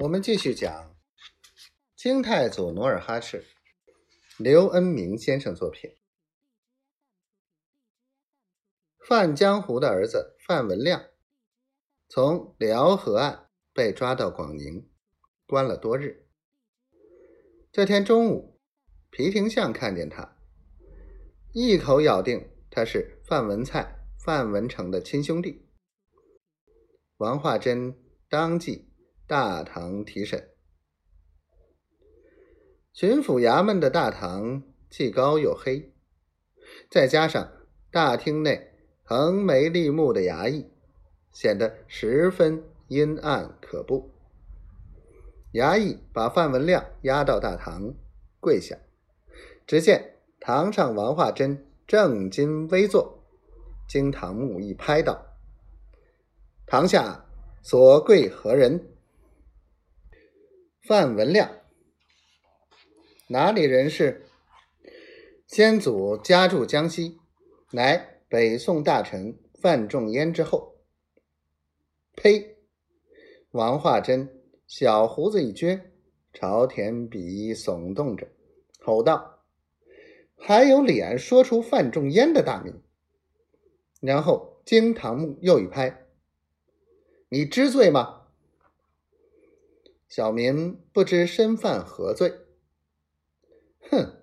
我们继续讲清太祖努尔哈赤，刘恩明先生作品。范江湖的儿子范文亮，从辽河岸被抓到广宁，关了多日。这天中午，皮廷相看见他，一口咬定他是范文蔡、范文成的亲兄弟。王化贞当即。大堂提审，巡抚衙门的大堂既高又黑，再加上大厅内横眉立目的衙役，显得十分阴暗可怖。衙役把范文亮押到大堂，跪下，只见堂上王化贞正襟危坐，惊堂木一拍道：“堂下所跪何人？”范文亮，哪里人士？先祖家住江西，乃北宋大臣范仲淹之后。呸！王化贞小胡子一撅，朝田鄙夷耸动着，吼道：“还有脸说出范仲淹的大名？”然后惊堂木又一拍：“你知罪吗？”小民不知身犯何罪。哼！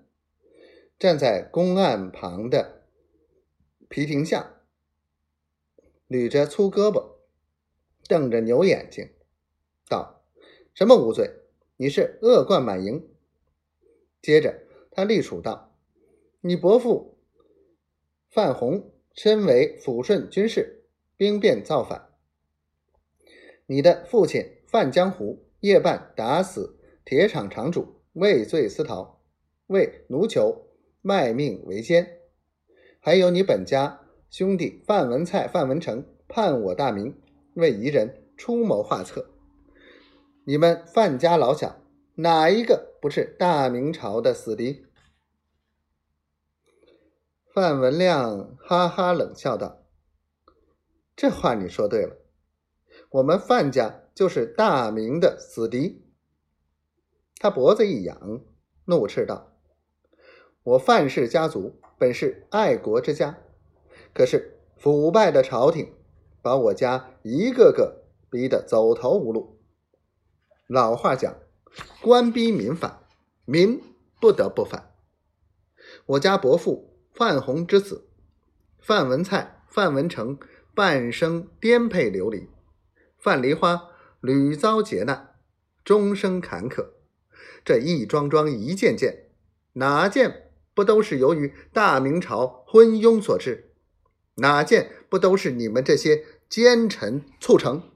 站在公案旁的皮廷相捋着粗胳膊，瞪着牛眼睛，道：“什么无罪？你是恶贯满盈。”接着他隶属道：“你伯父范宏身为抚顺军事，兵变造反。你的父亲范江湖。”夜半打死铁厂厂主，畏罪私逃，为奴囚卖命为奸。还有你本家兄弟范文蔡、范文成叛我大明，为夷人出谋划策。你们范家老小哪一个不是大明朝的死敌？范文亮哈哈冷笑道：“这话你说对了，我们范家。”就是大明的死敌。他脖子一扬，怒斥道：“我范氏家族本是爱国之家，可是腐败的朝廷把我家一个个逼得走投无路。老话讲，官逼民反，民不得不反。我家伯父范洪之子范文蔡、范文成半生颠沛流离，范梨花。”屡遭劫难，终生坎坷，这一桩桩一件件，哪件不都是由于大明朝昏庸所致？哪件不都是你们这些奸臣促成？